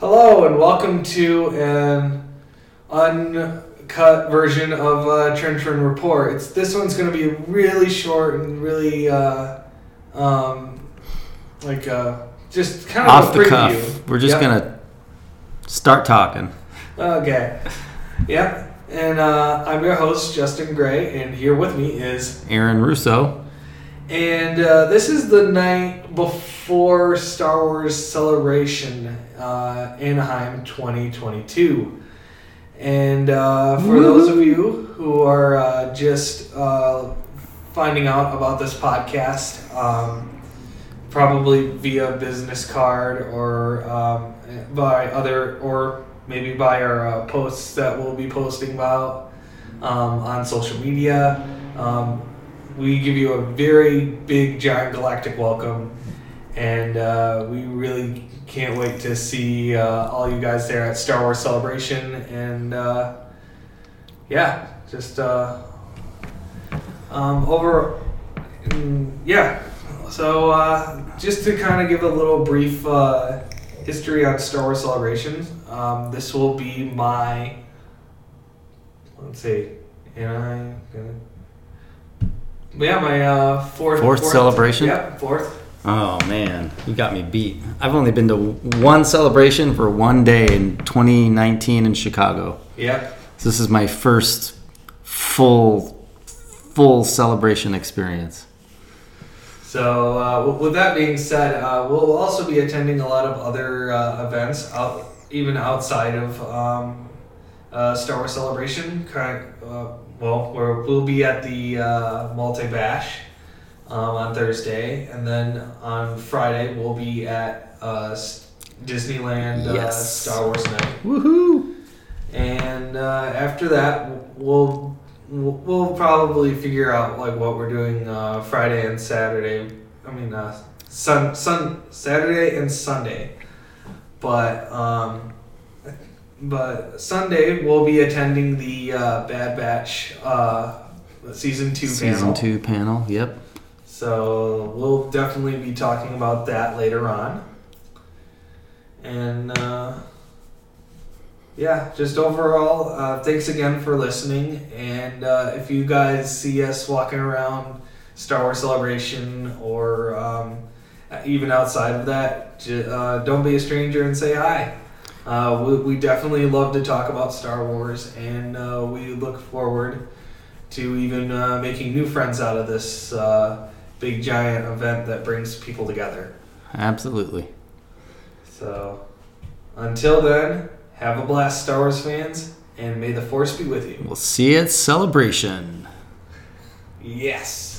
Hello and welcome to an uncut version of uh, Trench Run Report. It's this one's going to be really short and really uh, um, like uh, just kind of Off a the cuff. We're just Yep. gonna start talking. Okay. Yep. And uh, I'm your host Justin Gray, and here with me is Aaron Russo. And uh, this is the night before Star Wars Celebration, uh, Anaheim 2022. And uh, for those of you who are uh, just uh, finding out about this podcast, um, probably via business card or um, by other, or maybe by our uh, posts that we'll be posting about um, on social media. We give you a very big, giant galactic welcome, and uh, we really can't wait to see uh, all you guys there at Star Wars Celebration. And uh, yeah, just uh, um, over, mm, yeah. So uh, just to kind of give a little brief uh, history on Star Wars Celebration, um, this will be my let's see, and I. Yeah, my uh, fourth Fourth celebration? Yeah, fourth. Oh man, you got me beat. I've only been to one celebration for one day in 2019 in Chicago. Yep. So this is my first full, full celebration experience. So uh, with that being said, uh, we'll also be attending a lot of other uh, events out, even outside of um, uh, Star Wars Celebration. Uh, well, we'll be at the uh, Multi Bash um, on Thursday, and then on Friday we'll be at uh, Disneyland uh, Yes. Star Wars Night. Woohoo! and uh, after that we'll we'll we'll probably figure out like what we're doing uh, Friday and Saturday. I mean, uh, sun sun Saturday and Sunday, but um, but Sunday we'll be attending the uh, Bad Batch uh, season two Season panel. two panel. Yep. So we'll definitely be talking about that later on. And uh, yeah, just overall, uh, thanks again for listening. And uh, if you guys see us walking around Star Wars Celebration or um, even outside of that, j- uh, don't be a stranger and say hi. Uh, we, we definitely love to talk about Star Wars, and uh, we look forward to even uh, making new friends out of this uh, big giant event that brings people together. Absolutely. So, until then, have a blast, Star Wars fans, and may the Force be with you. We'll see you at celebration. Yes.